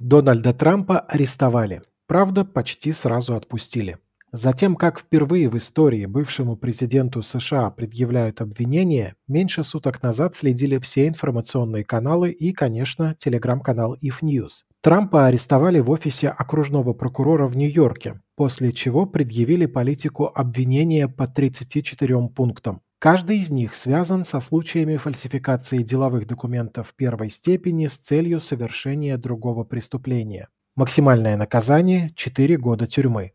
Дональда Трампа арестовали. Правда, почти сразу отпустили. Затем, как впервые в истории бывшему президенту США предъявляют обвинения, меньше суток назад следили все информационные каналы и, конечно, телеграм-канал If News. Трампа арестовали в офисе окружного прокурора в Нью-Йорке, после чего предъявили политику обвинения по 34 пунктам. Каждый из них связан со случаями фальсификации деловых документов первой степени с целью совершения другого преступления. Максимальное наказание – 4 года тюрьмы.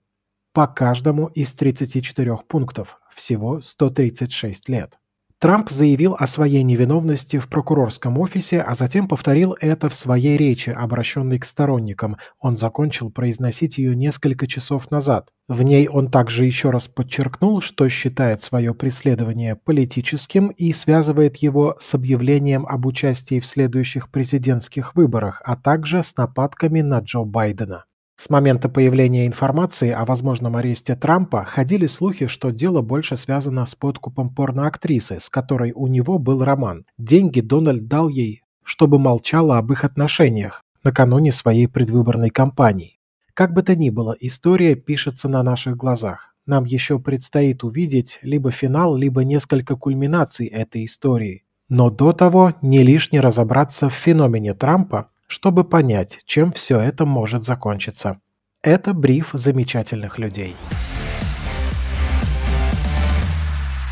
По каждому из 34 пунктов, всего 136 лет. Трамп заявил о своей невиновности в прокурорском офисе, а затем повторил это в своей речи, обращенной к сторонникам. Он закончил произносить ее несколько часов назад. В ней он также еще раз подчеркнул, что считает свое преследование политическим и связывает его с объявлением об участии в следующих президентских выборах, а также с нападками на Джо Байдена. С момента появления информации о возможном аресте Трампа ходили слухи, что дело больше связано с подкупом порноактрисы, с которой у него был роман. Деньги Дональд дал ей, чтобы молчала об их отношениях накануне своей предвыборной кампании. Как бы то ни было, история пишется на наших глазах. Нам еще предстоит увидеть либо финал, либо несколько кульминаций этой истории. Но до того не лишне разобраться в феномене Трампа чтобы понять, чем все это может закончиться. Это бриф замечательных людей.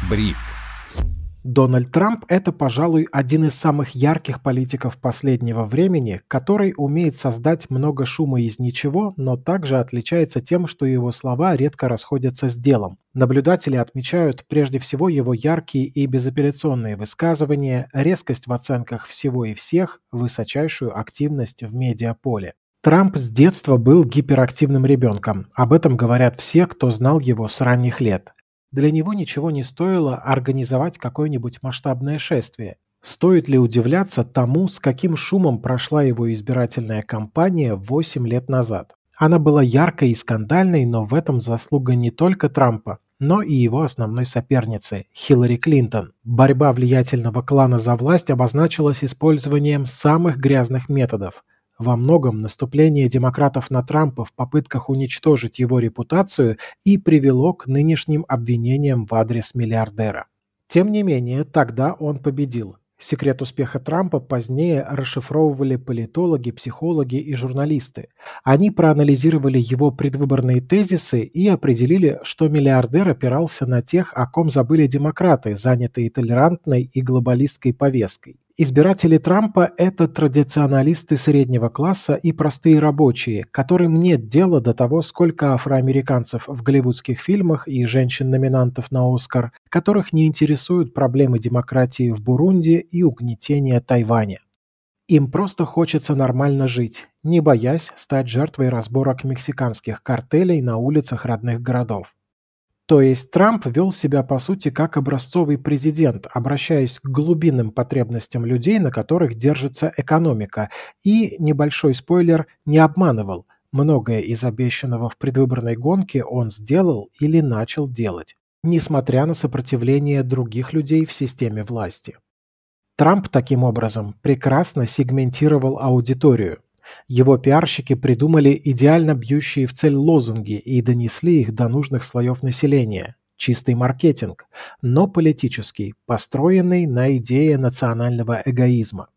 Бриф. Дональд Трамп – это, пожалуй, один из самых ярких политиков последнего времени, который умеет создать много шума из ничего, но также отличается тем, что его слова редко расходятся с делом. Наблюдатели отмечают прежде всего его яркие и безапелляционные высказывания, резкость в оценках всего и всех, высочайшую активность в медиаполе. Трамп с детства был гиперактивным ребенком. Об этом говорят все, кто знал его с ранних лет. Для него ничего не стоило организовать какое-нибудь масштабное шествие. Стоит ли удивляться тому, с каким шумом прошла его избирательная кампания 8 лет назад? Она была яркой и скандальной, но в этом заслуга не только Трампа, но и его основной соперницы – Хиллари Клинтон. Борьба влиятельного клана за власть обозначилась использованием самых грязных методов – во многом наступление демократов на Трампа в попытках уничтожить его репутацию и привело к нынешним обвинениям в адрес миллиардера. Тем не менее, тогда он победил. Секрет успеха Трампа позднее расшифровывали политологи, психологи и журналисты. Они проанализировали его предвыборные тезисы и определили, что миллиардер опирался на тех, о ком забыли демократы, занятые толерантной и глобалистской повесткой. Избиратели Трампа – это традиционалисты среднего класса и простые рабочие, которым нет дела до того, сколько афроамериканцев в голливудских фильмах и женщин-номинантов на «Оскар», которых не интересуют проблемы демократии в Бурунди и угнетения Тайваня. Им просто хочется нормально жить, не боясь стать жертвой разборок мексиканских картелей на улицах родных городов. То есть Трамп вел себя по сути как образцовый президент, обращаясь к глубинным потребностям людей, на которых держится экономика, и, небольшой спойлер, не обманывал. Многое из обещанного в предвыборной гонке он сделал или начал делать, несмотря на сопротивление других людей в системе власти. Трамп таким образом прекрасно сегментировал аудиторию. Его пиарщики придумали идеально бьющие в цель лозунги и донесли их до нужных слоев населения. Чистый маркетинг, но политический, построенный на идее национального эгоизма.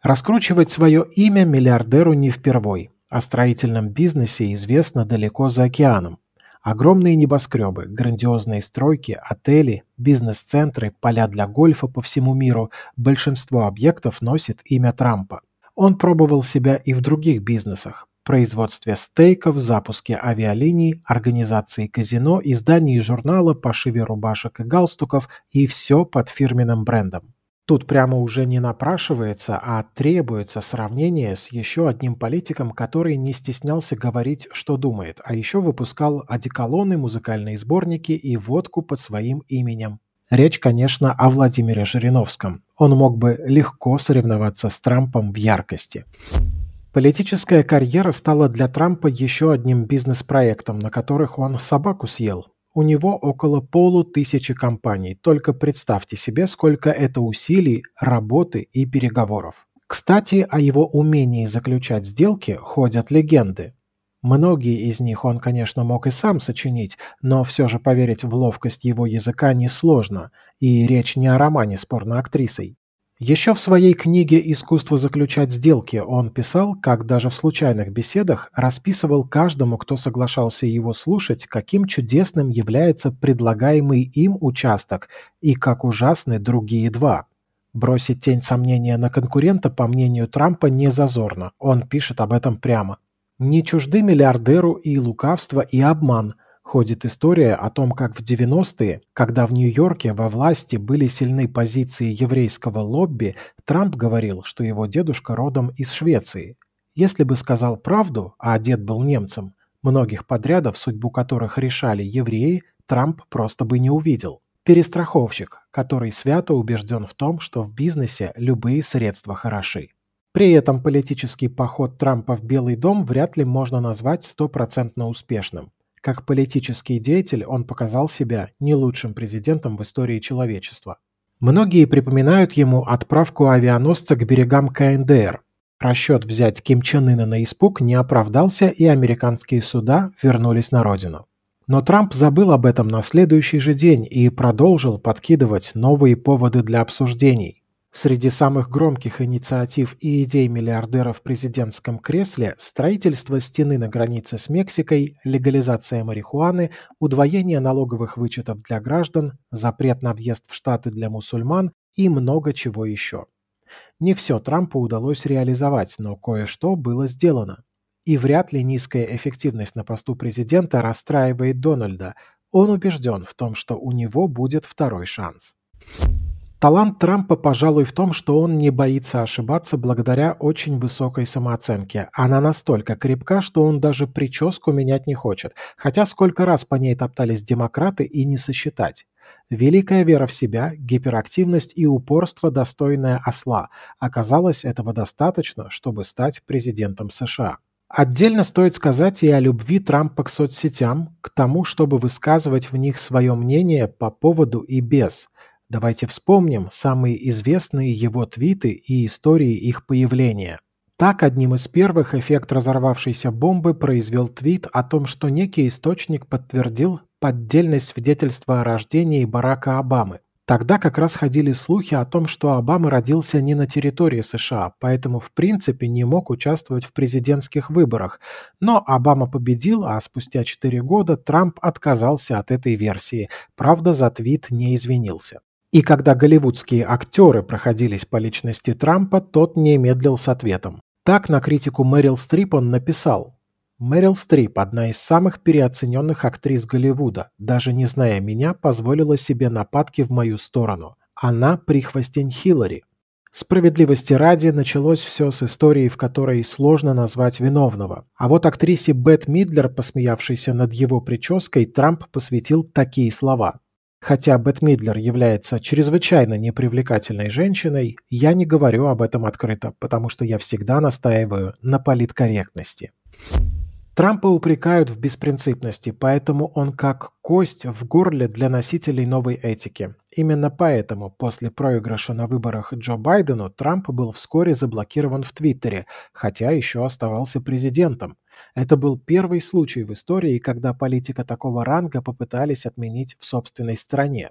Раскручивать свое имя миллиардеру не впервой. О строительном бизнесе известно далеко за океаном. Огромные небоскребы, грандиозные стройки, отели, бизнес-центры, поля для гольфа по всему миру – большинство объектов носит имя Трампа. Он пробовал себя и в других бизнесах – производстве стейков, запуске авиалиний, организации казино, издании журнала, пошиве рубашек и галстуков и все под фирменным брендом. Тут прямо уже не напрашивается, а требуется сравнение с еще одним политиком, который не стеснялся говорить, что думает, а еще выпускал одеколоны, музыкальные сборники и водку под своим именем. Речь, конечно, о Владимире Жириновском. Он мог бы легко соревноваться с Трампом в яркости. Политическая карьера стала для Трампа еще одним бизнес-проектом, на которых он собаку съел. У него около полутысячи компаний. Только представьте себе, сколько это усилий, работы и переговоров. Кстати, о его умении заключать сделки ходят легенды. Многие из них он, конечно, мог и сам сочинить, но все же поверить в ловкость его языка несложно, и речь не о романе с порноактрисой. Еще в своей книге «Искусство заключать сделки» он писал, как даже в случайных беседах расписывал каждому, кто соглашался его слушать, каким чудесным является предлагаемый им участок и как ужасны другие два. Бросить тень сомнения на конкурента, по мнению Трампа, не зазорно. Он пишет об этом прямо. Не чужды миллиардеру и лукавство, и обман. Ходит история о том, как в 90-е, когда в Нью-Йорке во власти были сильны позиции еврейского лобби, Трамп говорил, что его дедушка родом из Швеции. Если бы сказал правду, а дед был немцем, многих подрядов, судьбу которых решали евреи, Трамп просто бы не увидел. Перестраховщик, который свято убежден в том, что в бизнесе любые средства хороши. При этом политический поход Трампа в Белый дом вряд ли можно назвать стопроцентно успешным. Как политический деятель он показал себя не лучшим президентом в истории человечества. Многие припоминают ему отправку авианосца к берегам КНДР. Расчет взять Ким Чен Ына на испуг не оправдался, и американские суда вернулись на родину. Но Трамп забыл об этом на следующий же день и продолжил подкидывать новые поводы для обсуждений. Среди самых громких инициатив и идей миллиардеров в президентском кресле строительство стены на границе с Мексикой, легализация марихуаны, удвоение налоговых вычетов для граждан, запрет на въезд в Штаты для мусульман и много чего еще. Не все Трампу удалось реализовать, но кое-что было сделано. И вряд ли низкая эффективность на посту президента расстраивает Дональда. Он убежден в том, что у него будет второй шанс. Талант Трампа, пожалуй, в том, что он не боится ошибаться благодаря очень высокой самооценке. Она настолько крепка, что он даже прическу менять не хочет, хотя сколько раз по ней топтались демократы и не сосчитать. Великая вера в себя, гиперактивность и упорство, достойное осла. Оказалось, этого достаточно, чтобы стать президентом США. Отдельно стоит сказать и о любви Трампа к соцсетям, к тому, чтобы высказывать в них свое мнение по поводу и без. Давайте вспомним самые известные его твиты и истории их появления. Так, одним из первых эффект разорвавшейся бомбы произвел твит о том, что некий источник подтвердил поддельность свидетельства о рождении Барака Обамы. Тогда как раз ходили слухи о том, что Обама родился не на территории США, поэтому в принципе не мог участвовать в президентских выборах. Но Обама победил, а спустя 4 года Трамп отказался от этой версии. Правда, за твит не извинился. И когда голливудские актеры проходились по личности Трампа, тот не медлил с ответом. Так на критику Мэрил Стрип он написал Мэрил Стрип, одна из самых переоцененных актрис Голливуда, даже не зная меня, позволила себе нападки в мою сторону. Она прихвостень Хиллари. Справедливости ради, началось все с истории, в которой сложно назвать виновного. А вот актрисе Бет Мидлер, посмеявшейся над его прической, Трамп посвятил такие слова. Хотя Бет Мидлер является чрезвычайно непривлекательной женщиной, я не говорю об этом открыто, потому что я всегда настаиваю на политкорректности. Трампа упрекают в беспринципности, поэтому он как кость в горле для носителей новой этики. Именно поэтому после проигрыша на выборах Джо Байдену Трамп был вскоре заблокирован в Твиттере, хотя еще оставался президентом. Это был первый случай в истории, когда политика такого ранга попытались отменить в собственной стране.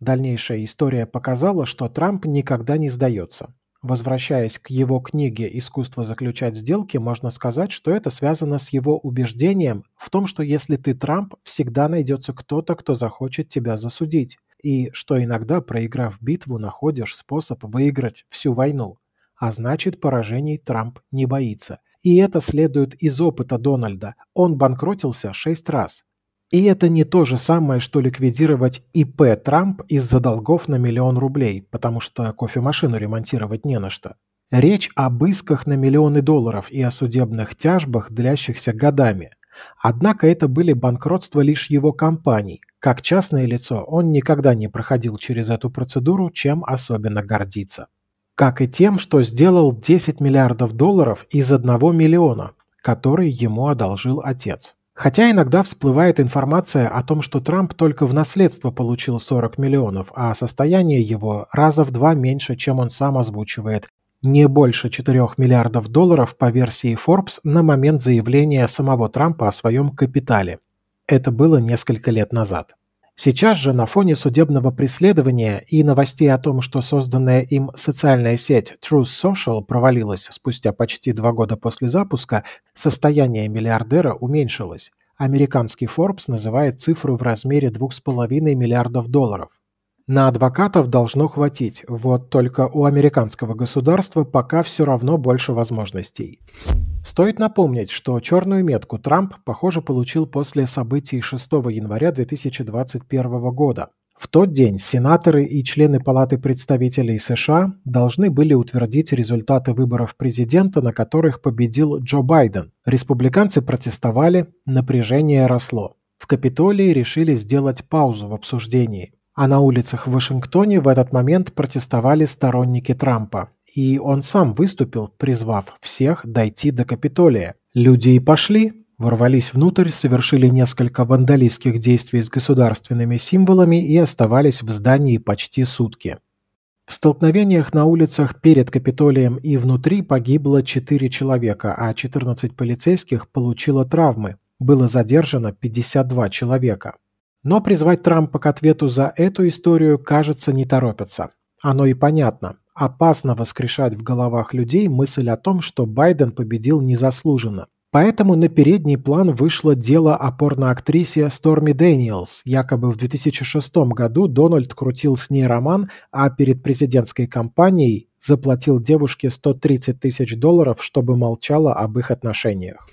Дальнейшая история показала, что Трамп никогда не сдается. Возвращаясь к его книге «Искусство заключать сделки», можно сказать, что это связано с его убеждением в том, что если ты Трамп, всегда найдется кто-то, кто захочет тебя засудить, и что иногда, проиграв битву, находишь способ выиграть всю войну. А значит, поражений Трамп не боится. И это следует из опыта Дональда. Он банкротился шесть раз. И это не то же самое, что ликвидировать ИП Трамп из-за долгов на миллион рублей, потому что кофемашину ремонтировать не на что. Речь об исках на миллионы долларов и о судебных тяжбах, длящихся годами. Однако это были банкротства лишь его компаний. Как частное лицо он никогда не проходил через эту процедуру, чем особенно гордится. Как и тем, что сделал 10 миллиардов долларов из 1 миллиона, который ему одолжил отец. Хотя иногда всплывает информация о том, что Трамп только в наследство получил 40 миллионов, а состояние его раза в два меньше, чем он сам озвучивает. Не больше 4 миллиардов долларов по версии Forbes на момент заявления самого Трампа о своем капитале. Это было несколько лет назад. Сейчас же на фоне судебного преследования и новостей о том, что созданная им социальная сеть Truth Social провалилась спустя почти два года после запуска, состояние миллиардера уменьшилось. Американский Forbes называет цифру в размере 2,5 миллиардов долларов. На адвокатов должно хватить, вот только у американского государства пока все равно больше возможностей. Стоит напомнить, что черную метку Трамп, похоже, получил после событий 6 января 2021 года. В тот день сенаторы и члены Палаты представителей США должны были утвердить результаты выборов президента, на которых победил Джо Байден. Республиканцы протестовали, напряжение росло. В Капитолии решили сделать паузу в обсуждении. А на улицах в Вашингтоне в этот момент протестовали сторонники Трампа. И он сам выступил, призвав всех дойти до Капитолия. Люди и пошли, ворвались внутрь, совершили несколько вандалистских действий с государственными символами и оставались в здании почти сутки. В столкновениях на улицах перед Капитолием и внутри погибло 4 человека, а 14 полицейских получило травмы. Было задержано 52 человека. Но призвать Трампа к ответу за эту историю, кажется, не торопятся. Оно и понятно. Опасно воскрешать в головах людей мысль о том, что Байден победил незаслуженно. Поэтому на передний план вышло дело о порноактрисе Сторми Дэниелс. Якобы в 2006 году Дональд крутил с ней роман, а перед президентской кампанией заплатил девушке 130 тысяч долларов, чтобы молчала об их отношениях.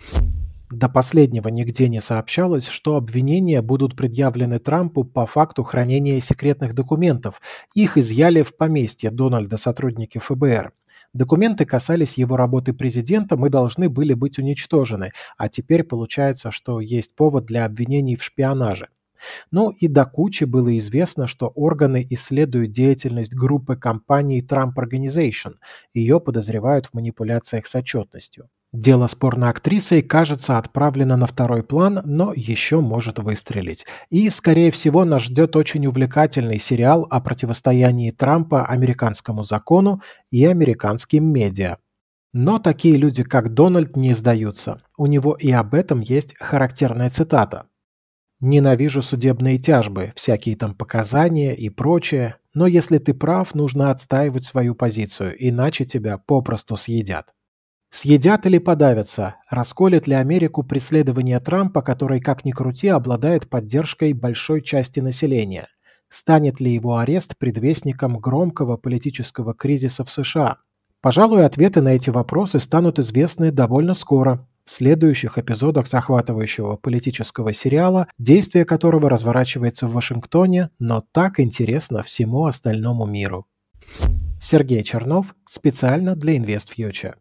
До последнего нигде не сообщалось, что обвинения будут предъявлены Трампу по факту хранения секретных документов. Их изъяли в поместье Дональда сотрудники ФБР. Документы касались его работы президентом и должны были быть уничтожены, а теперь получается, что есть повод для обвинений в шпионаже. Ну и до кучи было известно, что органы исследуют деятельность группы компаний Trump Organization. Ее подозревают в манипуляциях с отчетностью. Дело с порноактрисой, кажется, отправлено на второй план, но еще может выстрелить. И, скорее всего, нас ждет очень увлекательный сериал о противостоянии Трампа американскому закону и американским медиа. Но такие люди, как Дональд, не сдаются. У него и об этом есть характерная цитата. «Ненавижу судебные тяжбы, всякие там показания и прочее, но если ты прав, нужно отстаивать свою позицию, иначе тебя попросту съедят». Съедят или подавятся? Расколет ли Америку преследование Трампа, который, как ни крути, обладает поддержкой большой части населения? Станет ли его арест предвестником громкого политического кризиса в США? Пожалуй, ответы на эти вопросы станут известны довольно скоро, в следующих эпизодах захватывающего политического сериала, действие которого разворачивается в Вашингтоне, но так интересно всему остальному миру. Сергей Чернов специально для InvestFuture.